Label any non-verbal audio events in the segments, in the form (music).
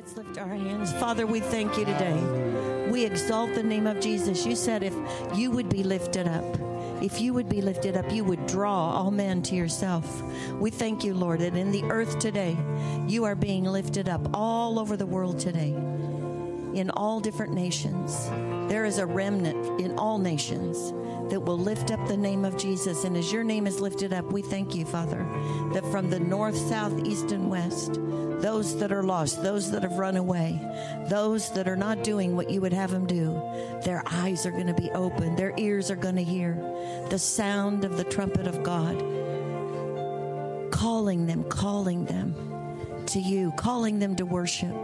Let's lift our hands. Father, we thank you today. We exalt the name of Jesus. You said if you would be lifted up, if you would be lifted up, you would draw all men to yourself. We thank you, Lord, that in the earth today, you are being lifted up all over the world today, in all different nations. There is a remnant in all nations that will lift up the name of Jesus. And as your name is lifted up, we thank you, Father, that from the north, south, east, and west, those that are lost, those that have run away, those that are not doing what you would have them do, their eyes are going to be open, their ears are going to hear the sound of the trumpet of God, calling them, calling them to you, calling them to worship,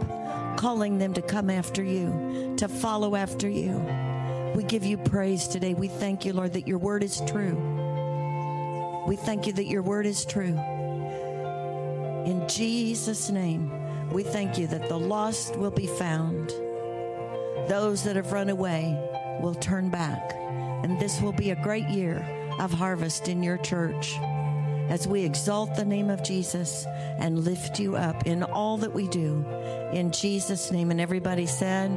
calling them to come after you, to follow after you. We give you praise today. We thank you, Lord, that your word is true. We thank you that your word is true. In Jesus' name, we thank you that the lost will be found. Those that have run away will turn back. And this will be a great year of harvest in your church as we exalt the name of Jesus and lift you up in all that we do. In Jesus' name. And everybody said,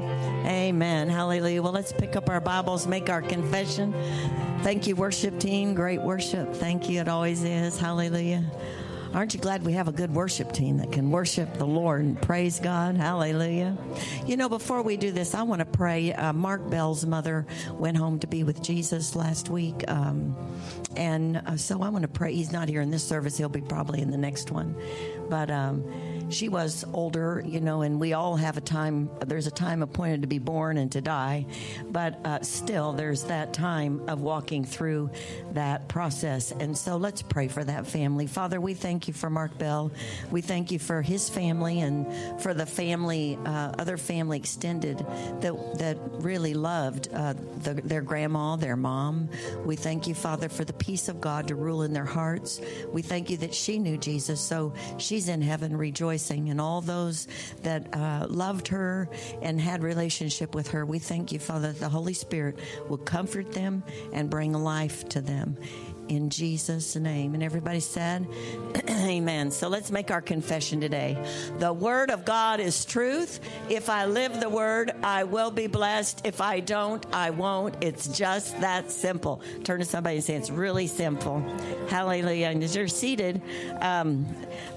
Amen. Hallelujah. Well, let's pick up our Bibles, make our confession. Thank you, worship team. Great worship. Thank you. It always is. Hallelujah. Aren't you glad we have a good worship team that can worship the Lord and praise God? Hallelujah. You know, before we do this, I want to pray. Uh, Mark Bell's mother went home to be with Jesus last week. Um, and uh, so I want to pray. He's not here in this service, he'll be probably in the next one. But, um, she was older, you know, and we all have a time, there's a time appointed to be born and to die, but uh, still there's that time of walking through that process. And so let's pray for that family. Father, we thank you for Mark Bell. We thank you for his family and for the family, uh, other family extended that, that really loved uh, the, their grandma, their mom. We thank you, Father, for the peace of God to rule in their hearts. We thank you that she knew Jesus, so she's in heaven rejoicing rejoicing and all those that uh, loved her and had relationship with her. We thank you, Father, that the Holy Spirit will comfort them and bring life to them in Jesus' name. And everybody said, (clears throat) Amen. So let's make our confession today. The Word of God is truth. If I live the Word, I will be blessed. If I don't, I won't. It's just that simple. Turn to somebody and say, It's really simple. Hallelujah. And as you're seated, um,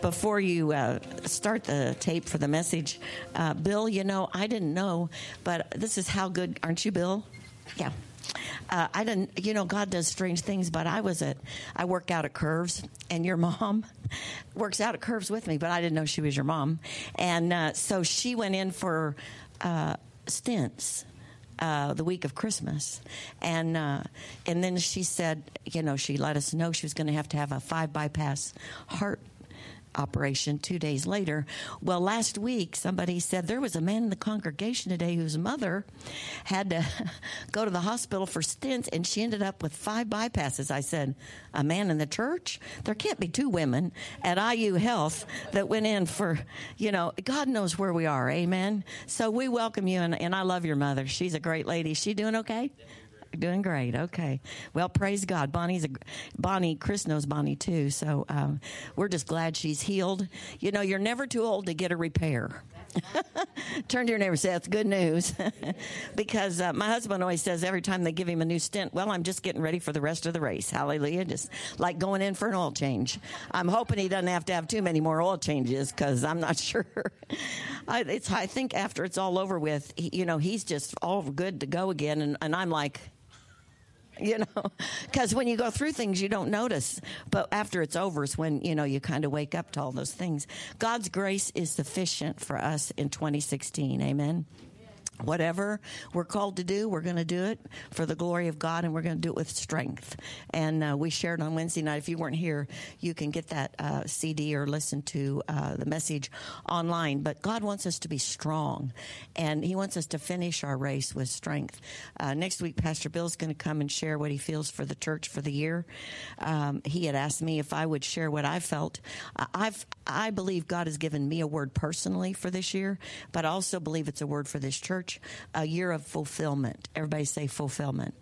before you uh, start the tape for the message, uh, Bill, you know, I didn't know, but this is how good, aren't you, Bill? Yeah uh, I didn't, you know, God does strange things, but I was at, I work out at Curves, and your (laughs) mom works out at Curves with me, but I didn't know she was your mom. And uh, so she went in for uh, stents. Uh, the week of Christmas, and uh, and then she said, you know, she let us know she was going to have to have a five bypass heart operation two days later. Well, last week, somebody said there was a man in the congregation today whose mother had to (laughs) go to the hospital for stents, and she ended up with five bypasses. I said, A man in the church? There can't be two women at IU Health that went in for, you know, God knows where we are. Amen. So we welcome you, and, and I love your mother. She's a great lady. Is she doing okay? Doing great. Okay. Well, praise God. Bonnie's a Bonnie. Chris knows Bonnie too, so um, we're just glad she's healed. You know, you're never too old to get a repair. (laughs) Turn to your neighbor and say, That's good news. (laughs) because uh, my husband always says every time they give him a new stent, Well, I'm just getting ready for the rest of the race. Hallelujah. Just like going in for an oil change. I'm hoping he doesn't have to have too many more oil changes because I'm not (laughs) sure. I, I think after it's all over with, he, you know, he's just all good to go again. And, and I'm like, (laughs) you know? Because when you go through things you don't notice. But after it's over is when you know you kind of wake up to all those things. God's grace is sufficient for us in 2016 amen whatever we're called to do, we're going to do it for the glory of God, and we're going to do it with strength. And uh, we shared on Wednesday night. If you weren't here, you can get that uh, CD or listen to uh, the message online. But God wants us to be strong, and He wants us to finish our race with strength. Uh, next week, Pastor Bill's going to come and share what he feels for the church for the year. Um, he had asked me if I would share what I felt. I've I believe God has given me a word personally for this year, but I also believe it's a word for this church church a year of fulfillment. Everybody say fulfillment.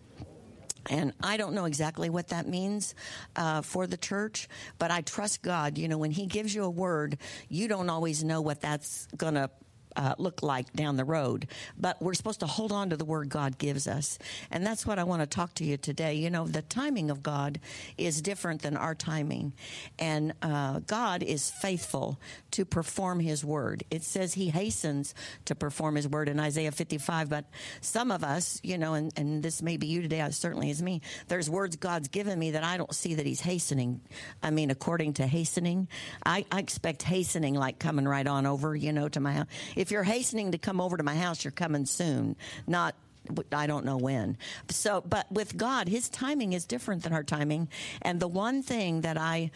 And I don't know exactly what that means uh, for the church, but I trust God. You know, when He gives you a word, you don't always know what that's going to uh, look like down the road. But we're supposed to hold on to the word God gives us. And that's what I want to talk to you today. You know, the timing of God is different than our timing. And uh, God is faithful to perform his word. It says he hastens to perform his word in Isaiah 55. But some of us, you know, and, and this may be you today, it certainly is me, there's words God's given me that I don't see that he's hastening. I mean, according to hastening, I, I expect hastening like coming right on over, you know, to my house. If you're hastening to come over to my house, you're coming soon, not I don't know when. So, but with God, His timing is different than our timing. And the one thing that I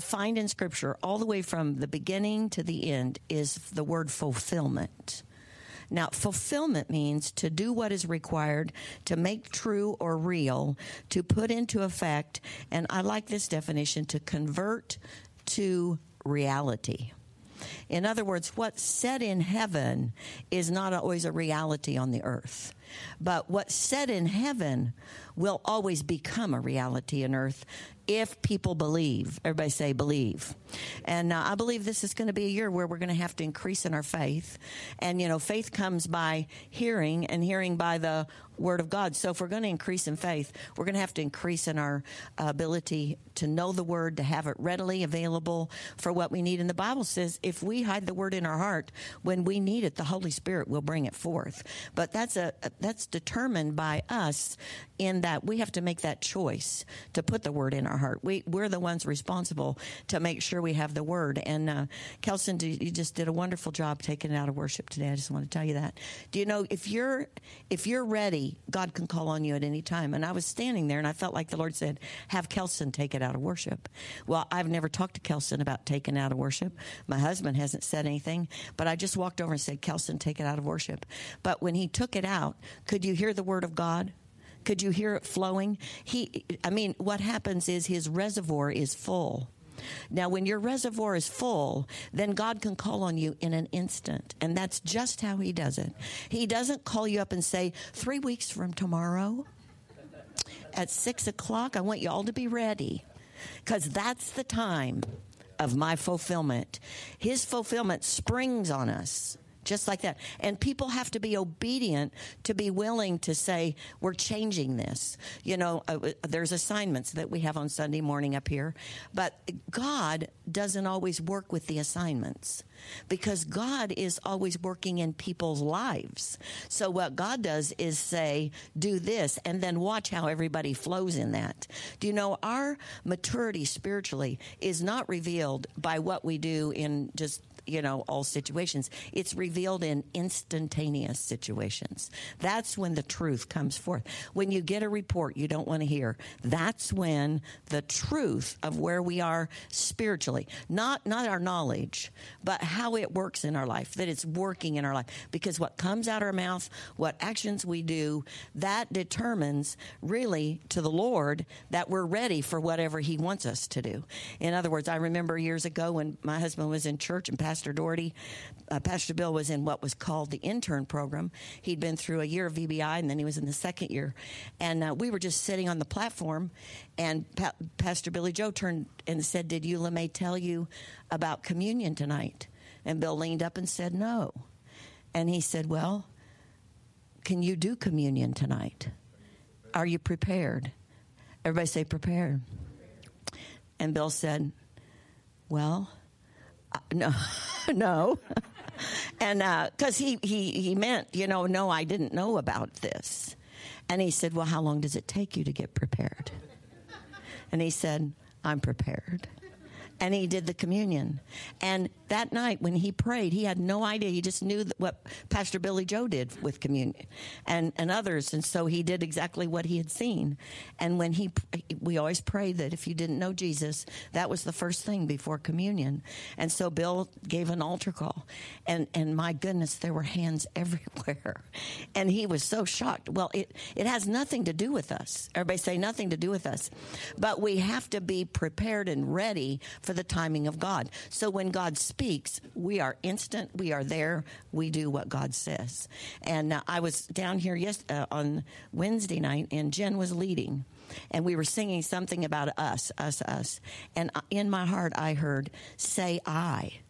find in Scripture, all the way from the beginning to the end, is the word fulfillment. Now, fulfillment means to do what is required, to make true or real, to put into effect, and I like this definition to convert to reality. In other words, what's said in heaven is not always a reality on the earth. But what's said in heaven will always become a reality on earth if people believe. Everybody say believe. And uh, I believe this is going to be a year where we're going to have to increase in our faith. And, you know, faith comes by hearing and hearing by the word of God. So if we're going to increase in faith, we're going to have to increase in our ability to know the word, to have it readily available for what we need. And the Bible says if we hide the word in our heart, when we need it, the Holy Spirit will bring it forth. But that's a, that's determined by us in that we have to make that choice to put the word in our heart. We, we're the ones responsible to make sure we have the word. And, uh, Kelson, you just did a wonderful job taking it out of worship today. I just want to tell you that. Do you know if you're, if you're ready, God can call on you at any time. And I was standing there and I felt like the Lord said, have Kelson take it out of worship. Well, I've never talked to Kelson about taking out of worship. My husband hasn't said anything, but I just walked over and said, Kelson, take it out of worship. But when he took it out, could you hear the word of God? Could you hear it flowing? He, I mean, what happens is his reservoir is full. Now, when your reservoir is full, then God can call on you in an instant. And that's just how He does it. He doesn't call you up and say, three weeks from tomorrow at six o'clock, I want you all to be ready. Because that's the time of my fulfillment. His fulfillment springs on us just like that. And people have to be obedient to be willing to say, we're changing this. You know, uh, there's assignments that we have on Sunday morning up here, but God doesn't always work with the assignments because God is always working in people's lives. So what God does is say, do this, and then watch how everybody flows in that. Do you know our maturity spiritually is not revealed by what we do in just you know, all situations. It's revealed in instantaneous situations. That's when the truth comes forth. When you get a report you don't want to hear, that's when the truth of where we are spiritually, not, not our knowledge, but how it works in our life, that it's working in our life. Because what comes out our mouth, what actions we do, that determines really to the Lord that we're ready for whatever He wants us to do. In other words, I remember years ago when my husband was in church and Pastor Pastor Daugherty. Uh, Pastor Bill was in what was called the intern program. He'd been through a year of VBI and then he was in the second year. And uh, we were just sitting on the platform, and pa- Pastor Billy Joe turned and said, Did you, LeMay, tell you about communion tonight? And Bill leaned up and said, No. And he said, Well, can you do communion tonight? Are you prepared? Everybody say prepared. And Bill said, Well, no, (laughs) no. and because uh, he, he, he meant, you know, no, I didn't know about this. And he said, Well, how long does it take you to get prepared? And he said, I'm prepared and he did the communion. And that night when he prayed, he had no idea. He just knew what Pastor Billy Joe did with communion and, and others. And so he did exactly what he had seen. And when he, we always pray that if you didn't know Jesus, that was the first thing before communion. And so Bill gave an altar call. And, and my goodness, there were hands (laughs) everywhere. And he was so shocked. Well, it, it has nothing to do with us. Everybody say nothing to do with us. But we have to be prepared and ready for the timing of God. So when God speaks, we are instant, we are there, we do what God says. And uh, I was down here yes, uh, on Wednesday night, and Jen was leading. And we were singing something about us, us, us. And uh, in my heart, I heard, say I,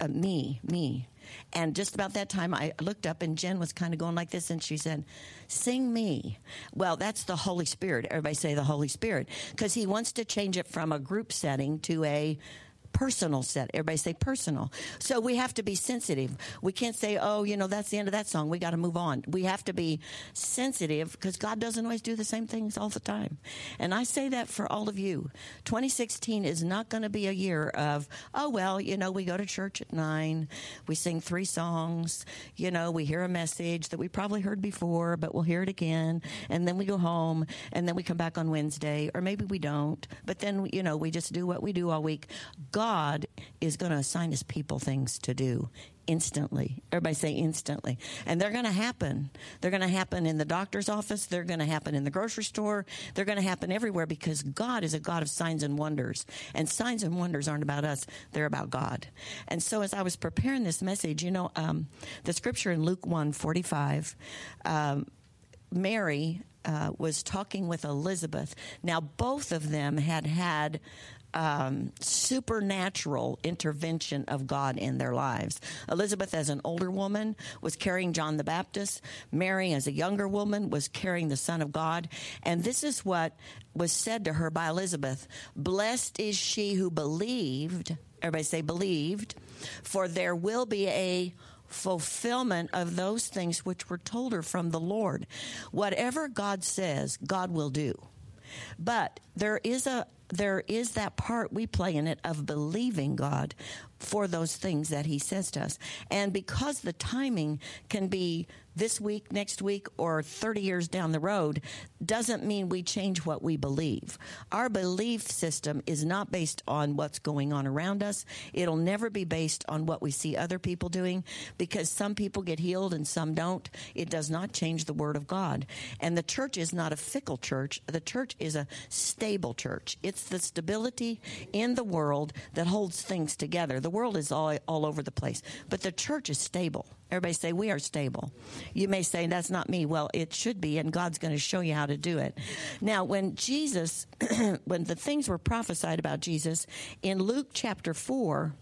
uh, me, me. And just about that time, I looked up and Jen was kind of going like this, and she said, Sing me. Well, that's the Holy Spirit. Everybody say the Holy Spirit, because He wants to change it from a group setting to a personal set. Everybody say personal. So we have to be sensitive. We can't say, oh, you know, that's the end of that song. We got to move on. We have to be sensitive because God doesn't always do the same things all the time. And I say that for all of you. 2016 is not going to be a year of, oh, well, you know, we go to church at nine, we sing three songs, you know, we hear a message that we probably heard before, but we'll hear it again. And then we go home and then we come back on Wednesday, or maybe we don't. But then, you know, we just do what we do all week. God God is going to assign his people things to do instantly. Everybody say instantly. And they're going to happen. They're going to happen in the doctor's office. They're going to happen in the grocery store. They're going to happen everywhere because God is a God of signs and wonders. And signs and wonders aren't about us, they're about God. And so as I was preparing this message, you know, um, the scripture in Luke 1 45, um, Mary uh, was talking with Elizabeth. Now, both of them had had um, supernatural intervention of God in their lives. Elizabeth, as an older woman, was carrying John the Baptist. Mary, as a younger woman, was carrying the Son of God. And this is what was said to her by Elizabeth Blessed is she who believed. Everybody say, believed. For there will be a fulfillment of those things which were told her from the Lord. Whatever God says, God will do. But there is a there is that part we play in it of believing God for those things that He says to us. And because the timing can be this week, next week, or 30 years down the road, doesn't mean we change what we believe. Our belief system is not based on what's going on around us. It'll never be based on what we see other people doing because some people get healed and some don't. It does not change the Word of God. And the church is not a fickle church, the church is a stable church. It's the stability in the world that holds things together. The world is all, all over the place, but the church is stable. Everybody say, We are stable. You may say, That's not me. Well, it should be, and God's going to show you how to do it. Now, when Jesus, (clears throat) when the things were prophesied about Jesus in Luke chapter 4,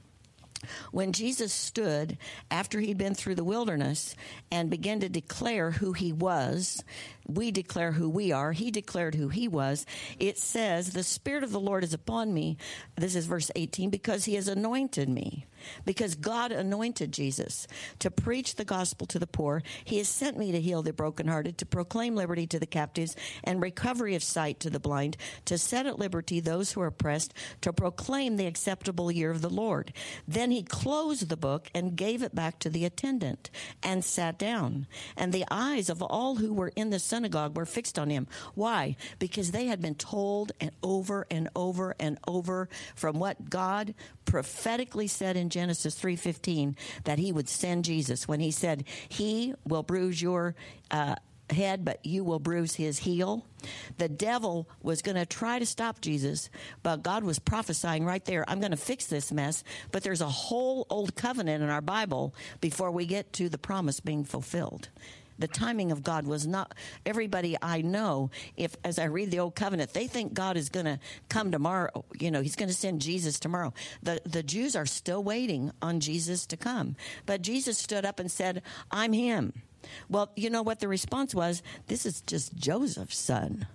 when Jesus stood after he'd been through the wilderness and began to declare who he was, we declare who we are. He declared who he was. It says, The Spirit of the Lord is upon me. This is verse 18, because he has anointed me because God anointed Jesus to preach the gospel to the poor. He has sent me to heal the brokenhearted, to proclaim liberty to the captives and recovery of sight to the blind, to set at liberty those who are oppressed, to proclaim the acceptable year of the Lord. Then he closed the book and gave it back to the attendant and sat down. And the eyes of all who were in the synagogue were fixed on him. Why? Because they had been told and over and over and over from what God prophetically said in Genesis 3:15 that he would send Jesus when he said he will bruise your uh, head but you will bruise his heel. The devil was going to try to stop Jesus, but God was prophesying right there, I'm going to fix this mess, but there's a whole old covenant in our Bible before we get to the promise being fulfilled the timing of God was not everybody I know. If as I read the old covenant, they think God is going to come tomorrow. You know, He's going to send Jesus tomorrow. The the Jews are still waiting on Jesus to come, but Jesus stood up and said, "I'm Him." Well, you know what the response was? This is just Joseph's son.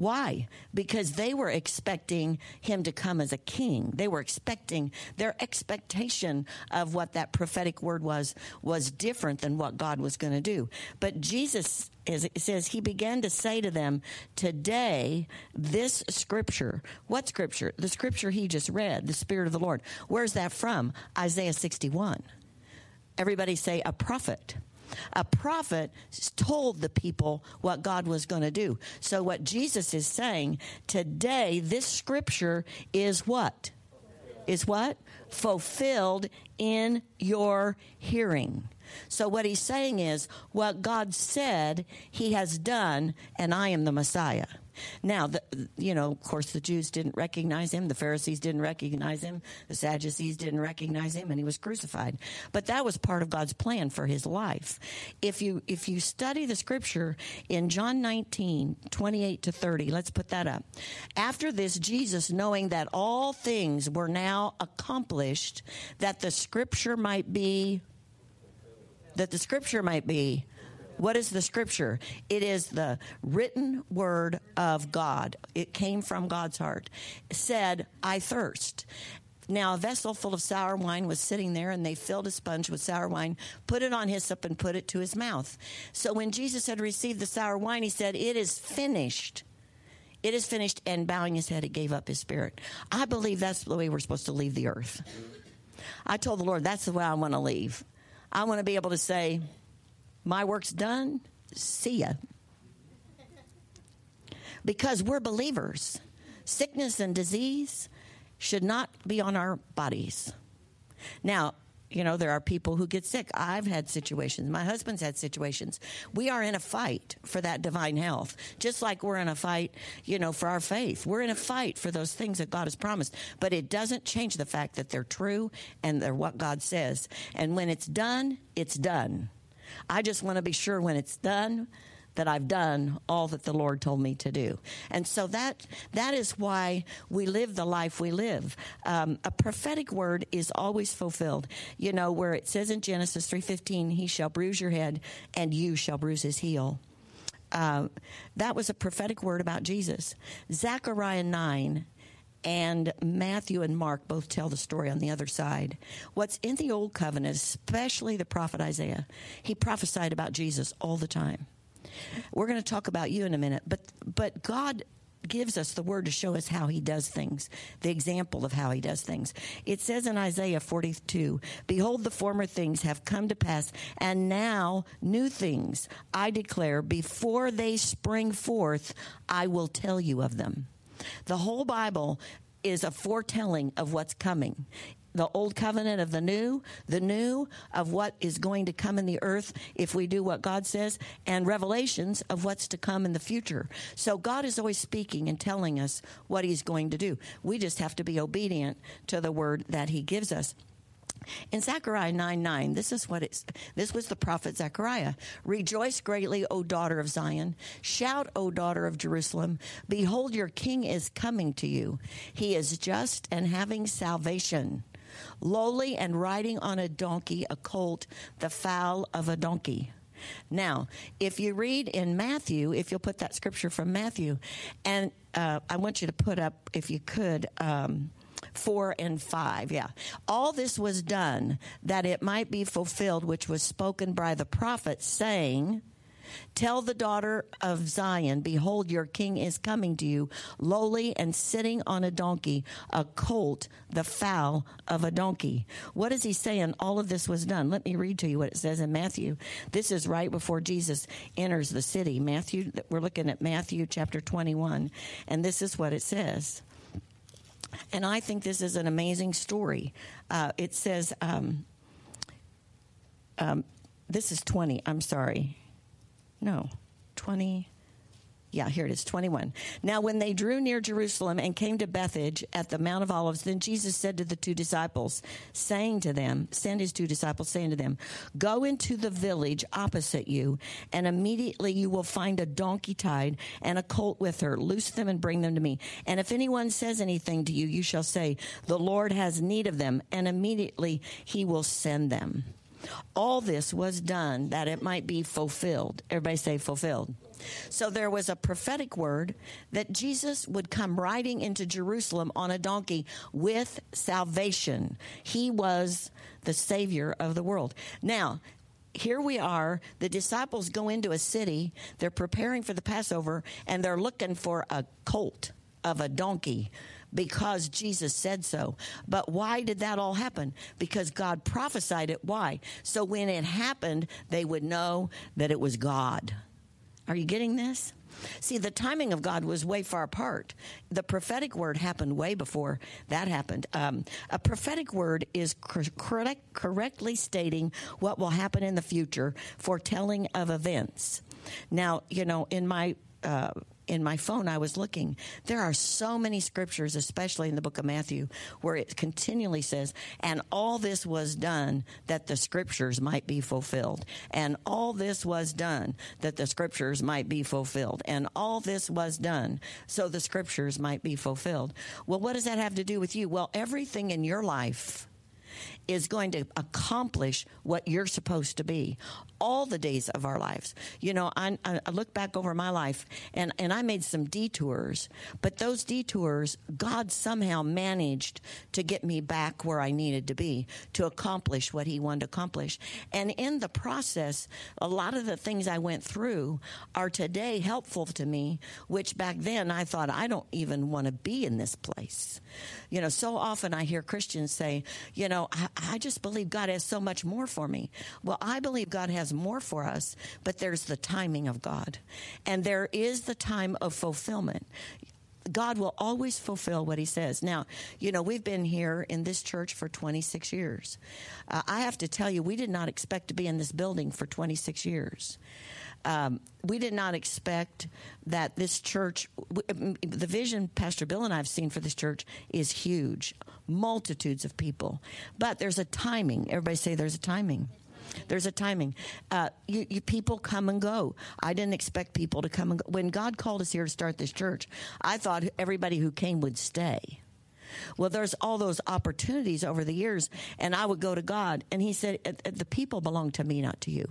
Why? Because they were expecting him to come as a king. They were expecting their expectation of what that prophetic word was was different than what God was going to do. But Jesus is, says he began to say to them, "Today, this scripture. What scripture? The scripture he just read, the Spirit of the Lord. Where's that from? Isaiah sixty-one. Everybody say a prophet." A prophet told the people what God was going to do. So, what Jesus is saying today, this scripture is what? Is what? Fulfilled in your hearing. So, what he's saying is, what God said, he has done, and I am the Messiah. Now, the, you know, of course, the Jews didn't recognize him. The Pharisees didn't recognize him. The Sadducees didn't recognize him, and he was crucified. But that was part of God's plan for his life. If you if you study the scripture in John 19, 28 to 30, let's put that up. After this, Jesus, knowing that all things were now accomplished, that the scripture might be that the scripture might be. What is the scripture? It is the written word of God. It came from God's heart. It said, I thirst. Now, a vessel full of sour wine was sitting there, and they filled a sponge with sour wine, put it on hyssop, and put it to his mouth. So when Jesus had received the sour wine, he said, It is finished. It is finished. And bowing his head, he gave up his spirit. I believe that's the way we're supposed to leave the earth. I told the Lord, That's the way I want to leave. I want to be able to say, My work's done. See ya. Because we're believers. Sickness and disease, should not be on our bodies. Now, you know, there are people who get sick. I've had situations. My husband's had situations. We are in a fight for that divine health, just like we're in a fight, you know, for our faith. We're in a fight for those things that God has promised. But it doesn't change the fact that they're true and they're what God says. And when it's done, it's done. I just want to be sure when it's done that I've done all that the Lord told me to do. And so that that is why we live the life we live. Um, a prophetic word is always fulfilled. You know where it says in Genesis three fifteen, "He shall bruise your head, and you shall bruise his heel." Uh, that was a prophetic word about Jesus. Zechariah nine and Matthew and Mark both tell the story on the other side. What's in the Old Covenant, especially the prophet Isaiah, he prophesied about Jesus all the time. We're going to talk about you in a minute, but but God gives us the word to show us how he does things, the example of how he does things. It says in Isaiah 42, Behold, the former things have come to pass, and now new things I declare, before they spring forth, I will tell you of them. The whole Bible is a foretelling of what's coming the old covenant of the new, the new of what is going to come in the earth if we do what God says, and revelations of what's to come in the future. So God is always speaking and telling us what He's going to do. We just have to be obedient to the word that He gives us. In Zechariah 9 9, this is what it's, this was the prophet Zechariah. Rejoice greatly, O daughter of Zion. Shout, O daughter of Jerusalem. Behold, your king is coming to you. He is just and having salvation lowly and riding on a donkey, a colt, the foal of a donkey. Now, if you read in Matthew, if you'll put that scripture from Matthew, and uh, I want you to put up, if you could, um, four and five. Yeah. All this was done that it might be fulfilled, which was spoken by the prophet, saying, Tell the daughter of Zion, behold, your king is coming to you, lowly and sitting on a donkey, a colt, the foal of a donkey. What is he saying? All of this was done. Let me read to you what it says in Matthew. This is right before Jesus enters the city. Matthew, we're looking at Matthew chapter 21, and this is what it says. And I think this is an amazing story. Uh, it says, um, um, this is 20, I'm sorry. No, 20. Yeah, here it is, 21. Now, when they drew near Jerusalem and came to Bethphage at the Mount of Olives, then Jesus said to the two disciples, saying to them, send his two disciples, saying to them, Go into the village opposite you, and immediately you will find a donkey tied and a colt with her. Loose them and bring them to me. And if anyone says anything to you, you shall say, The Lord has need of them, and immediately he will send them. All this was done that it might be fulfilled. Everybody say fulfilled. So there was a prophetic word that Jesus would come riding into Jerusalem on a donkey with salvation. He was the Savior of the world. Now, here we are. The disciples go into a city. They're preparing for the Passover and they're looking for a colt of a donkey because Jesus said so. But why did that all happen? Because God prophesied it. Why? So when it happened, they would know that it was God. Are you getting this? See, the timing of God was way far apart. The prophetic word happened way before that happened. Um, a prophetic word is correct, correctly stating what will happen in the future, foretelling of events. Now, you know, in my uh, in my phone, I was looking. There are so many scriptures, especially in the book of Matthew, where it continually says, and all this was done that the scriptures might be fulfilled. And all this was done that the scriptures might be fulfilled. And all this was done so the scriptures might be fulfilled. Well, what does that have to do with you? Well, everything in your life is going to accomplish what you're supposed to be all the days of our lives. You know, I, I, look back over my life and, and I made some detours, but those detours, God somehow managed to get me back where I needed to be to accomplish what He wanted to accomplish. And in the process, a lot of the things I went through are today helpful to me, which back then I thought, I don't even want to be in this place. You know, so often I hear Christians say, you know, I, I just believe God has so much more for me. Well, I believe God has more for us, but there's the timing of God. And there is the time of fulfillment. God will always fulfill what he says. Now, you know, we've been here in this church for 26 years. Uh, I have to tell you, we did not expect to be in this building for 26 years. Um, we did not expect that this church, the vision Pastor Bill and I have seen for this church is huge, multitudes of people. But there's a timing. Everybody say there's a timing. There's a timing. Uh, you, you, people come and go. I didn't expect people to come and go. When God called us here to start this church, I thought everybody who came would stay. Well, there's all those opportunities over the years, and I would go to God, and He said, "The people belong to me, not to you."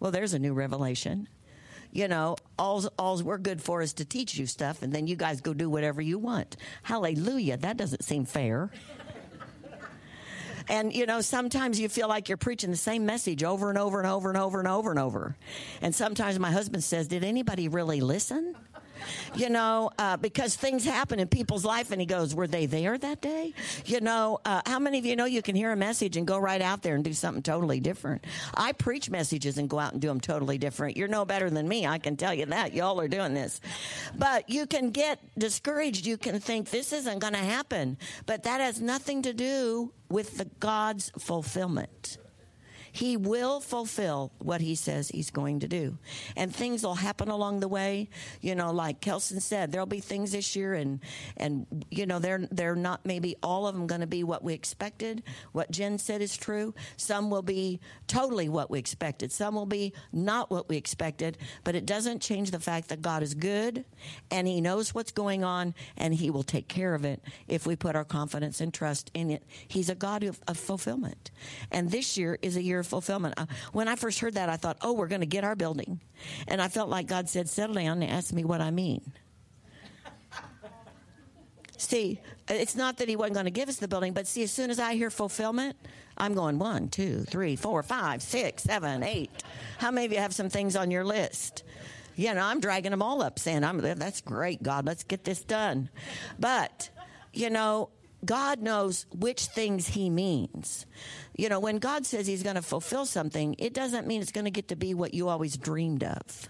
Well, there's a new revelation. You know, all all we're good for is to teach you stuff, and then you guys go do whatever you want. Hallelujah! That doesn't seem fair. And, you know, sometimes you feel like you're preaching the same message over and over and over and over and over and over. And sometimes my husband says, Did anybody really listen? (laughs) you know, uh, because things happen in people's life. And he goes, Were they there that day? You know, uh, how many of you know you can hear a message and go right out there and do something totally different? I preach messages and go out and do them totally different. You're no better than me. I can tell you that. Y'all are doing this. But you can get discouraged. You can think this isn't going to happen. But that has nothing to do with the God's fulfillment. He will fulfill what he says he's going to do. And things will happen along the way. You know, like Kelson said, there'll be things this year and, and, you know, they're, they're not maybe all of them going to be what we expected. What Jen said is true. Some will be totally what we expected. Some will be not what we expected, but it doesn't change the fact that God is good and he knows what's going on and he will take care of it if we put our confidence and trust in it. He's a God of, of fulfillment. And this year is a year fulfillment. When I first heard that, I thought, oh, we're going to get our building. And I felt like God said, settle down and ask me what I mean. see, it's not that He wasn't going to give us the building, but see, as soon as I hear fulfillment, I'm going one, two, three, four, five, six, seven, eight. How many of you have some things on your list? You know, I'm dragging them all up, saying, "I'm that's great, God. Let's get this done." But you know, God knows which things He means. You know, when God says He's going to fulfill something, it doesn't mean it's going to get to be what you always dreamed of.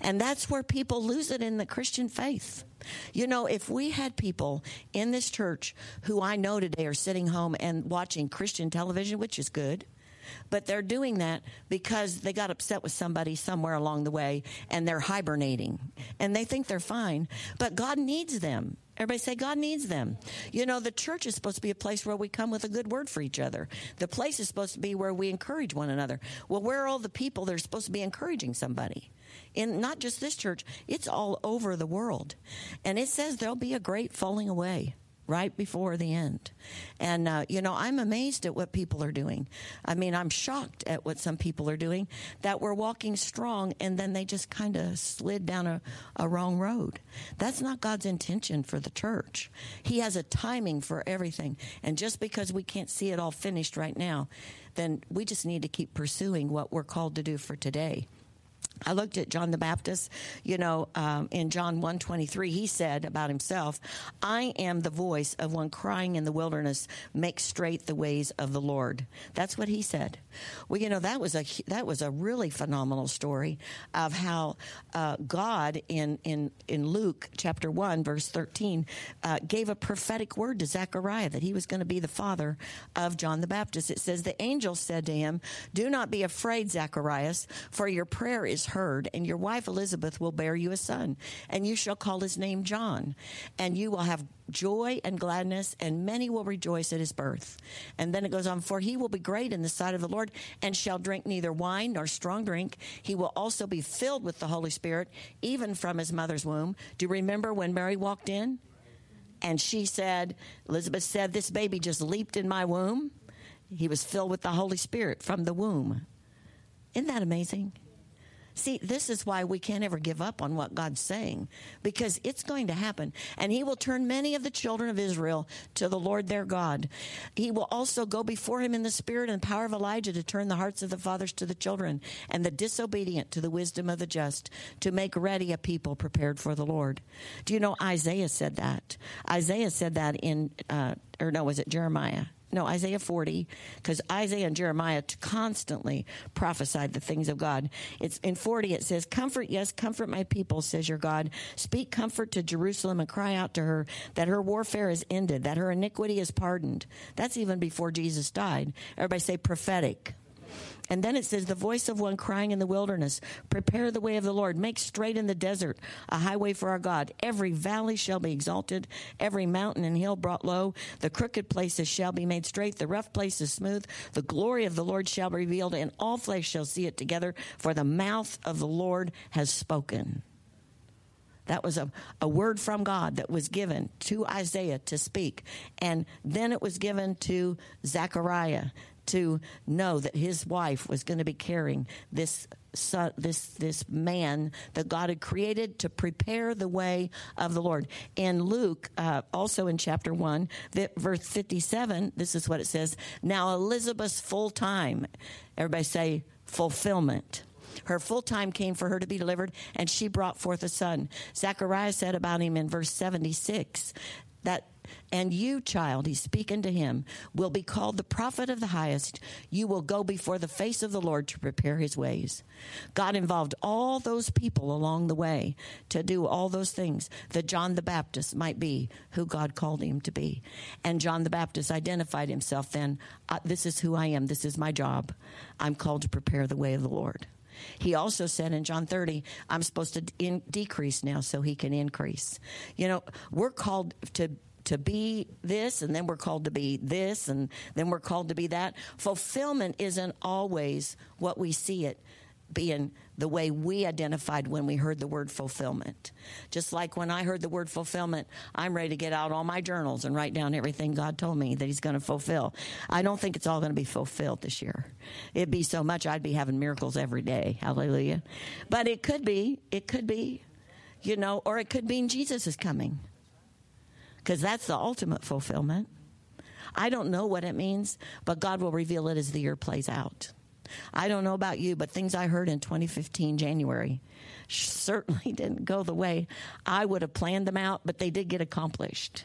And that's where people lose it in the Christian faith. You know, if we had people in this church who I know today are sitting home and watching Christian television, which is good, but they're doing that because they got upset with somebody somewhere along the way and they're hibernating and they think they're fine, but God needs them. Everybody say God needs them. You know, the church is supposed to be a place where we come with a good word for each other. The place is supposed to be where we encourage one another. Well, where are all the people that are supposed to be encouraging somebody? In not just this church, it's all over the world. And it says there'll be a great falling away right before the end. And, uh, you know, I'm amazed at what people are doing. I mean, I'm shocked at what some people are doing that were walking strong and then they just kind of slid down a, a wrong road. That's not God's intention for the church. He has a timing for everything. And just because we can't see it all finished right now, then we just need to keep pursuing what we're called to do for today. I looked at John the Baptist, you know, um, in John 123, he said about himself, I am the voice of one crying in the wilderness, make straight the ways of the Lord. That's what he said. Well, you know, that was a, that was a really phenomenal story of how uh, God in, in, in Luke chapter 1, verse 13, uh, gave a prophetic word to Zechariah that he was going to be the father of John the Baptist. It says, the angel said to him, do not be afraid, Zacharias, for your prayer is heard, and your wife Elizabeth will bear you a son, and you shall call his name John, and you will have joy and gladness, and many will rejoice at his birth. And then it goes on, for he will be great in the sight of the Lord, and shall drink neither wine nor strong drink. He will also be filled with the Holy Spirit, even from his mother's womb. Do you remember when Mary walked in? And she said, Elizabeth said, this baby just leaped in my womb. He was filled with the Holy Spirit from the womb. Isn't that amazing? See, this is why we can't ever give up on what God's saying because it's going to happen. And He will turn many of the children of Israel to the Lord their God. He will also go before Him in the spirit and power of Elijah to turn the hearts of the fathers to the children and the disobedient to the wisdom of the just to make ready a people prepared for the Lord. Do you know Isaiah said that? Isaiah said that in, uh, or no, was it Jeremiah? No, Isaiah 40, because Isaiah and Jeremiah constantly prophesied the things of God. It's in 40, it says, Comfort, yes, comfort my people, says your God. Speak comfort to Jerusalem and cry out to her that her warfare is ended, that her iniquity is pardoned. That's even before Jesus died. Everybody say prophetic. And then it says, the voice of one crying in the wilderness, prepare the way of the Lord, make straight in the desert a highway for our God. Every valley shall be exalted, every mountain and hill brought low. The crooked places shall be made straight, the rough places smooth. The glory of the Lord shall be revealed, and all flesh shall see it together, for the mouth of the Lord has spoken. That was a, a word from God that was given to Isaiah to speak. And then it was given to Zechariah to know that his wife was going to be carrying this son, this this man that God had created to prepare the way of the Lord. In Luke, uh, also in chapter one, verse fifty-seven, this is what it says: Now Elizabeth's full time. Everybody say fulfillment. Her full time came for her to be delivered, and she brought forth a son. Zechariah said about him in verse 76 that and you, child, he's speaking to him, will be called the prophet of the highest. You will go before the face of the Lord to prepare his ways. God involved all those people along the way to do all those things that John the Baptist might be who God called him to be. And John the Baptist identified himself then this is who I am, this is my job. I'm called to prepare the way of the Lord. He also said in John 30, I'm supposed to in- decrease now so he can increase. You know, we're called to to be this and then we're called to be this and then we're called to be that. Fulfillment isn't always what we see it being the way we identified when we heard the word fulfillment. Just like when I heard the word fulfillment, I'm ready to get out all my journals and write down everything God told me that He's going to fulfill. I don't think it's all going to be fulfilled this year. It'd be so much I'd be having miracles every day. Hallelujah. But it could be, it could be, you know, or it could mean Jesus is coming because that's the ultimate fulfillment. I don't know what it means, but God will reveal it as the year plays out. I don't know about you, but things I heard in 2015 January certainly (laughs) didn't go the way I would have planned them out, but they did get accomplished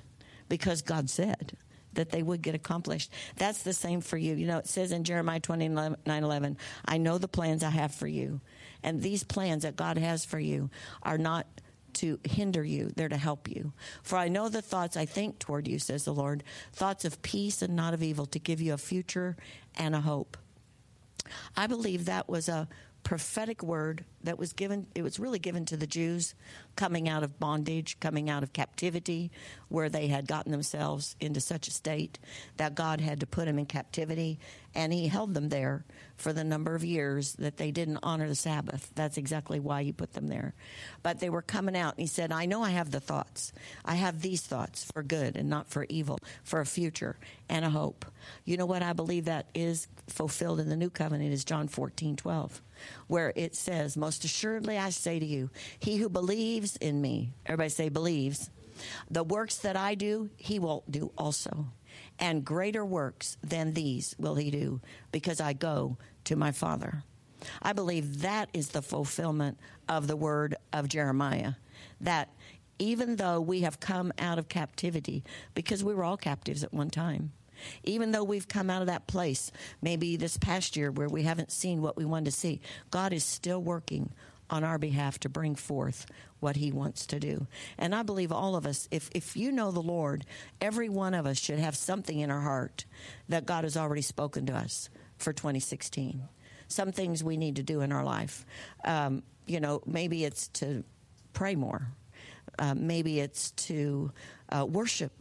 because God said that they would get accomplished. That's the same for you. You know, it says in Jeremiah 29 11, I know the plans I have for you. And these plans that God has for you are not to hinder you, they're to help you. For I know the thoughts I think toward you, says the Lord, thoughts of peace and not of evil, to give you a future and a hope. I believe that was a prophetic word that was given, it was really given to the Jews coming out of bondage, coming out of captivity, where they had gotten themselves into such a state that God had to put them in captivity, and He held them there for the number of years that they didn't honor the Sabbath. That's exactly why He put them there. But they were coming out, and He said, I know I have the thoughts. I have these thoughts for good and not for evil, for a future and a hope. You know what I believe that is fulfilled in the new covenant is John 14, 12, where it says, Most assuredly I say to you, he who believes in me, everybody say believes, the works that I do, he will do also. And greater works than these will he do because I go to my Father. I believe that is the fulfillment of the word of Jeremiah. That even though we have come out of captivity, because we were all captives at one time, even though we've come out of that place, maybe this past year where we haven't seen what we wanted to see, God is still working on our behalf to bring forth what he wants to do. And I believe all of us, if, if you know the Lord, every one of us should have something in our heart that God has already spoken to us for 2016. Some things we need to do in our life. Um, you know, maybe it's to pray more. Uh, maybe it's to uh, worship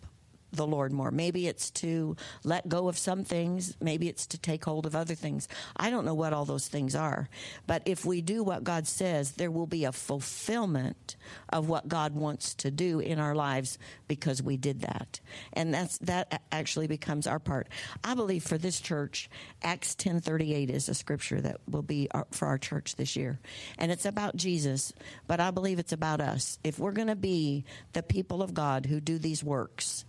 the Lord more. Maybe it's to let go of some things. Maybe it's to take hold of other things. I don't know what all those things are. But if we do what God says, there will be a fulfillment of what God wants to do in our lives because we did that. And that's that actually becomes our part. I believe for this church, Acts 10:38 is a scripture that will be our, for our church this year. And it's about Jesus, but I believe it's about us. If we're going to be the people of God who do these works,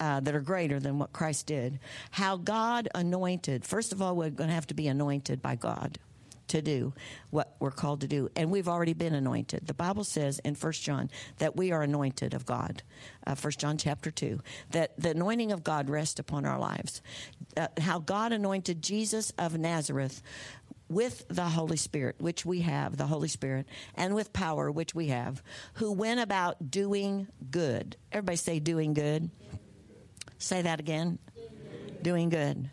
uh, that are greater than what Christ did. How God anointed, first of all, we're going to have to be anointed by God to do what we're called to do. And we've already been anointed. The Bible says in 1 John that we are anointed of God. Uh, 1 John chapter 2. That the anointing of God rests upon our lives. Uh, how God anointed Jesus of Nazareth with the Holy Spirit, which we have, the Holy Spirit, and with power, which we have, who went about doing good. Everybody say, doing good. Say that again. Doing good.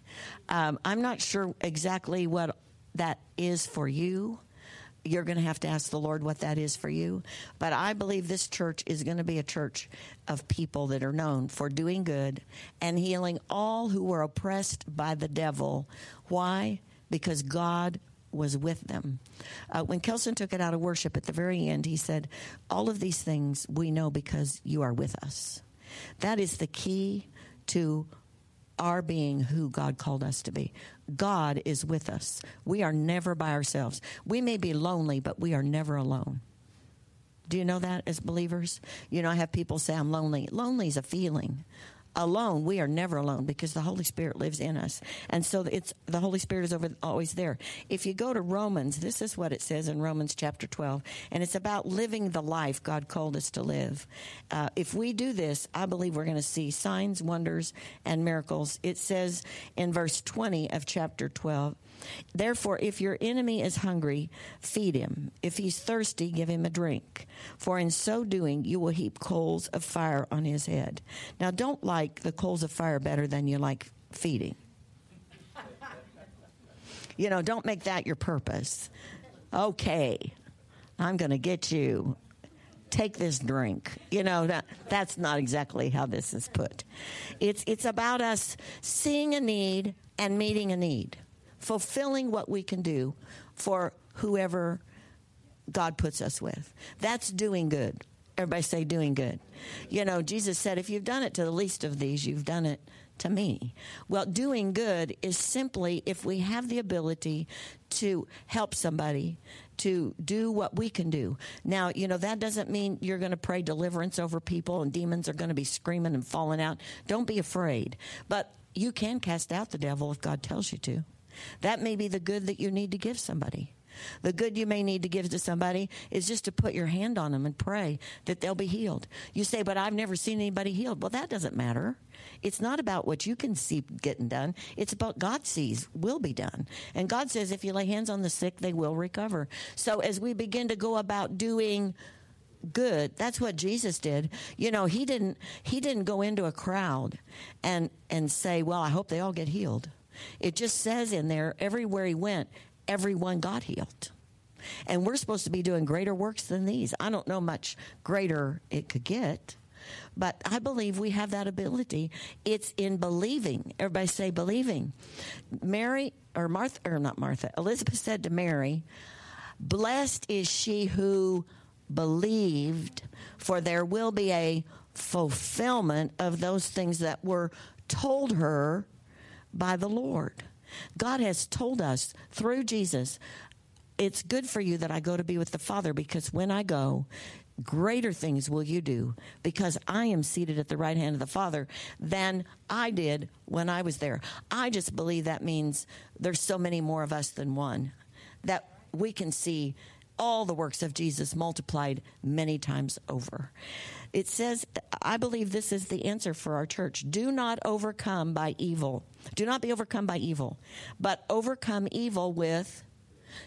Um, I'm not sure exactly what that is for you. You're going to have to ask the Lord what that is for you. But I believe this church is going to be a church of people that are known for doing good and healing all who were oppressed by the devil. Why? Because God was with them. Uh, when Kelson took it out of worship at the very end, he said, All of these things we know because you are with us. That is the key to our being who God called us to be. God is with us. We are never by ourselves. We may be lonely, but we are never alone. Do you know that as believers? You know, I have people say, I'm lonely. Lonely is a feeling alone. We are never alone because the Holy Spirit lives in us. And so it's the Holy Spirit is over, always there. If you go to Romans, this is what it says in Romans chapter 12, and it's about living the life God called us to live. Uh, if we do this, I believe we're going to see signs, wonders, and miracles. It says in verse 20 of chapter 12, Therefore, if your enemy is hungry, feed him. If he's thirsty, give him a drink. For in so doing, you will heap coals of fire on his head. Now, don't like the coals of fire better than you like feeding. You know, don't make that your purpose. Okay, I'm going to get you. Take this drink. You know, that, that's not exactly how this is put. It's, it's about us seeing a need and meeting a need fulfilling what we can do for whoever God puts us with. That's doing good. Everybody say doing good. You know, Jesus said, if you've done it to the least of these, you've done it to me. Well, doing good is simply if we have the ability to help somebody to do what we can do. Now, you know, that doesn't mean you're going to pray deliverance over people and demons are going to be screaming and falling out. Don't be afraid. But you can cast out the devil if God tells you to. That may be the good that you need to give somebody. The good you may need to give to somebody is just to put your hand on them and pray that they'll be healed. You say, but I've never seen anybody healed. Well, that doesn't matter. It's not about what you can see getting done. It's about God sees will be done. And God says if you lay hands on the sick, they will recover. So as we begin to go about doing good that's what jesus did you know he didn't he didn't go into a crowd and and say well i hope they all get healed it just says in there, everywhere he went, everyone got healed. And we're supposed to be doing greater works than these. I don't know much greater it could get, but I believe we have that ability. It's in believing. Everybody say believing. Mary, or Martha, or not Martha, Elizabeth said to Mary, Blessed is she who believed, for there will be a fulfillment of those things that were told her by the Lord. God has told us through Jesus, it's good for you that I go to be with the Father because when I go, greater things will you do because I am seated at the right hand of the Father than I did when I was there. I just believe that means there's so many more of us than one that we can see all the works of Jesus multiplied many times over. It says, I believe this is the answer for our church. Do not overcome by evil. Do not be overcome by evil, but overcome evil with,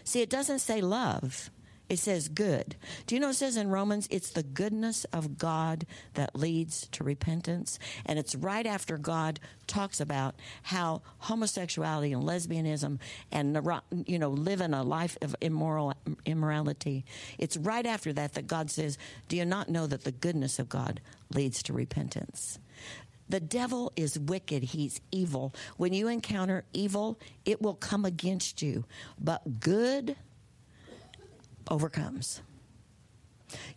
see, it doesn't say love. It says good. Do you know it says in Romans, it's the goodness of God that leads to repentance? And it's right after God talks about how homosexuality and lesbianism and, you know, living a life of immoral, immorality. It's right after that that God says, do you not know that the goodness of God leads to repentance? The devil is wicked. He's evil. When you encounter evil, it will come against you. But good overcomes.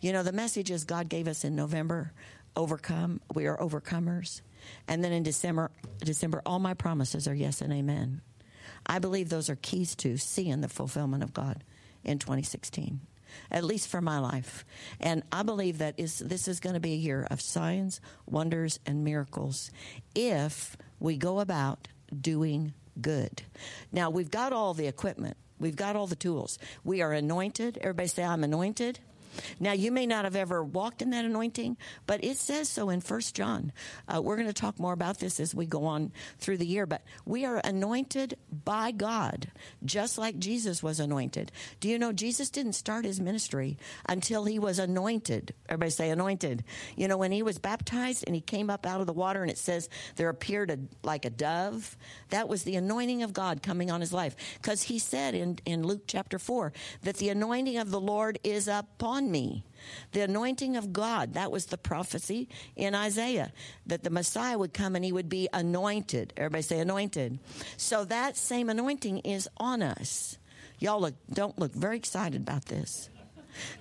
You know, the messages God gave us in November overcome. We are overcomers. And then in December, December, all my promises are yes and amen. I believe those are keys to seeing the fulfillment of God in 2016 at least for my life. And I believe that is, this is going to be a year of signs, wonders, and miracles if we go about doing good. Now, we've got all the equipment, we've got all the tools. We are anointed. Everybody say, I'm anointed. Now, you may not have ever walked in that anointing, but it says so in First John. Uh, we're going to talk more about this as we go on through the year, but we are anointed by God, just like Jesus was anointed. Do you know Jesus didn't start his ministry until he was anointed? Everybody say anointed. You know, when he was baptized and he came up out of the water and it says there appeared a, like a dove, that was the anointing of God coming on his life. Because he said in, in Luke chapter 4 that the anointing of the Lord is upon me. The anointing of God, that was the prophecy in Isaiah, that the Messiah would come and he would be anointed. Everybody say anointed. So that same anointing is on us. Y'all look, don't look very excited about this.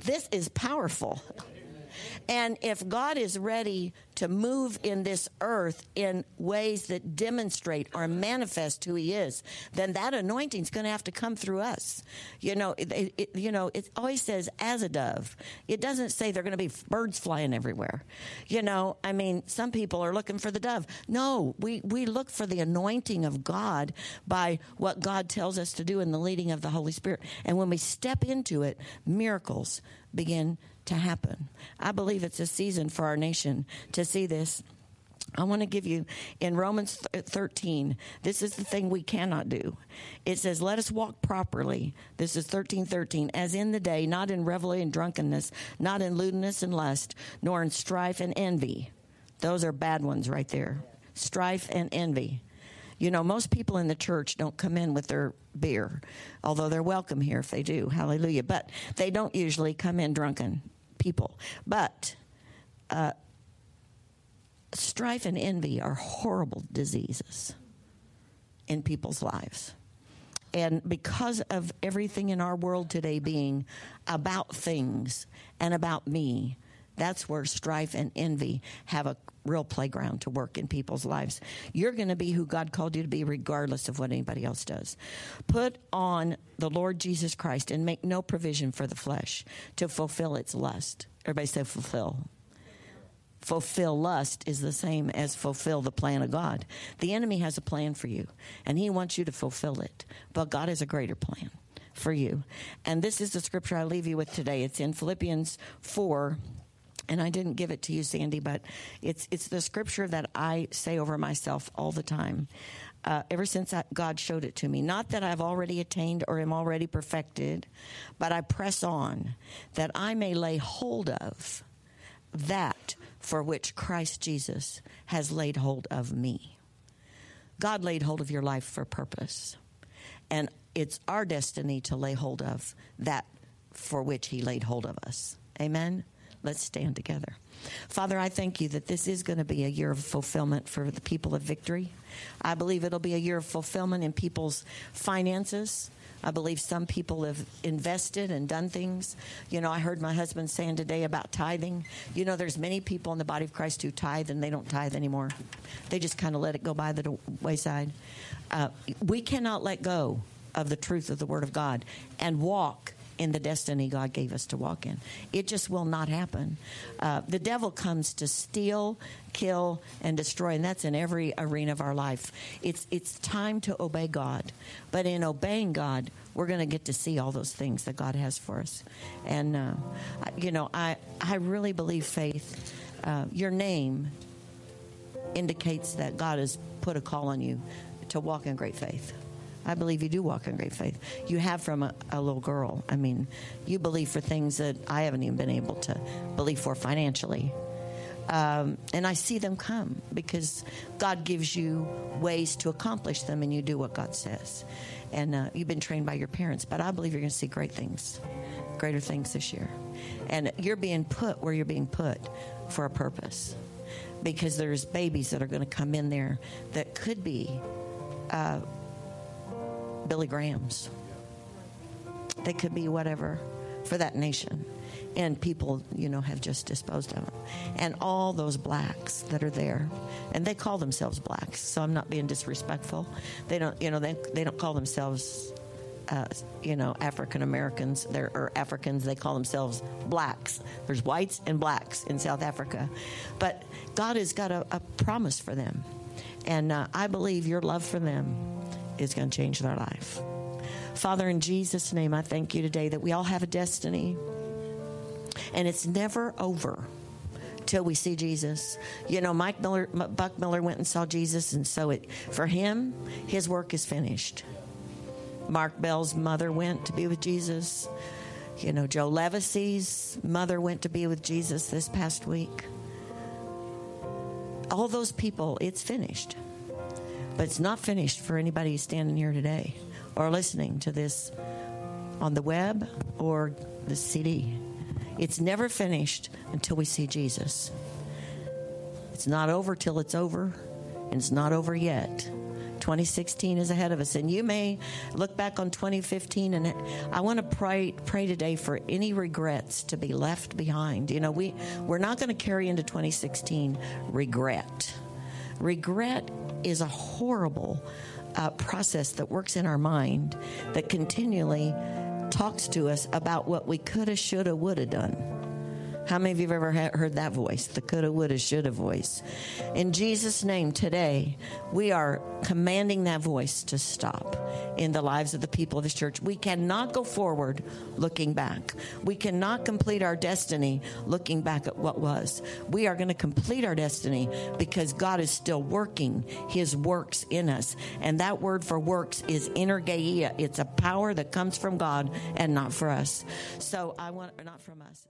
This is powerful. And if God is ready to move in this earth in ways that demonstrate or manifest who He is, then that anointing is going to have to come through us. You know, it, it, you know, it always says as a dove. It doesn't say they're going to be birds flying everywhere. You know, I mean, some people are looking for the dove. No, we we look for the anointing of God by what God tells us to do in the leading of the Holy Spirit. And when we step into it, miracles begin to happen. I believe it's a season for our nation to see this. I want to give you in Romans 13. This is the thing we cannot do. It says, Let us walk properly. This is 13 13. As in the day, not in revelry and drunkenness, not in lewdness and lust, nor in strife and envy. Those are bad ones right there. Strife and envy. You know, most people in the church don't come in with their beer, although they're welcome here if they do. Hallelujah. But they don't usually come in drunken people. But uh, strife and envy are horrible diseases in people's lives. And because of everything in our world today being about things and about me, that's where strife and envy have a real playground to work in people's lives. You're going to be who God called you to be, regardless of what anybody else does. Put on the Lord Jesus Christ and make no provision for the flesh to fulfill its lust. Everybody say fulfill. Fulfill lust is the same as fulfill the plan of God. The enemy has a plan for you, and he wants you to fulfill it. But God has a greater plan for you. And this is the scripture I leave you with today. It's in Philippians 4 and I didn't give it to you, Sandy, but it's it's the scripture that I say over myself all the time. Uh, ever since I, God showed it to me. Not that I've already attained or am already perfected, but I press on that I may lay hold of that for which Christ Jesus has laid hold of me. God laid hold of your life for purpose. And it's our destiny to lay hold of that for which He laid hold of us. Amen. Let's stand together. Father, I thank you that this is going to be a year of fulfillment for the people of victory. I believe it'll be a year of fulfillment in people's finances. I believe some people have invested and done things. You know, I heard my husband saying today about tithing. You know, there's many people in the body of Christ who tithe and they don't tithe anymore. They just kind of let it go by the wayside. Uh, we cannot let go of the truth of the Word of God and walk in the destiny God gave us to walk in. It just will not happen. Uh, the devil comes to steal, kill, and destroy, and that's in every arena of our life. It's it's time to obey God, but in obeying God, we're going to get to see all those things that God has for us. And uh, you know, I I really believe faith. Uh, your name indicates that God has put a call on you to walk in great faith. I believe you do walk in great faith. You have from a, a, little girl. I mean, you believe for things that I haven't even been able to believe for financially. Um, and I see them come because God gives you ways to accomplish them, and you do what God says. And uh, you've been trained by your parents, but I believe you're going to see great things, greater things this year. And you're being put where you're being put for a purpose. because there's babies that are going to come in there that could be uh, Billy Graham's. They could be whatever for that nation. And people, you know, have just disposed of them. And all those blacks that are there, and they call themselves blacks, so I'm not being disrespectful. They don't, you know, they, they don't call themselves uh, you know, African Americans, they're, or Africans, they call themselves blacks. There's whites and blacks in South Africa. But God has got a, a promise for them. And uh, I believe your love for them is going to change their life. Father, in Jesus' name, I thank you today that we all have a destiny. And it's never over till we see Jesus. You know, Mike Miller, Buck Miller went and saw Jesus, and so it for him, his work is finished. Mark Bell's mother went to be with Jesus. You know, Joe Levacy's mother went to be with Jesus this past week. All those people, it's finished. But it's not finished for anybody standing here today or listening to this on the web or the CD. It's never finished until we see Jesus. It's not over till it's over, and it's not over yet 2016 is ahead of us, and you may look back on 2015. And I want to pray pray today for any regrets to be left behind. You know, we we're not going to carry into 2016 regret. Regret is a horrible uh, process that works in our mind that continually talks to us about what we coulda, shoulda, woulda done. How many of you have ever heard that voice? The coulda, woulda, shoulda voice. In Jesus' name, today, we are commanding that voice to stop in the lives of the people of this church. We cannot go forward looking back. We cannot complete our destiny looking back at what was. We are going to complete our destiny because God is still working his works in us. And that word for works is energeia. It's a power that comes from God and not for us. So I want, not from us.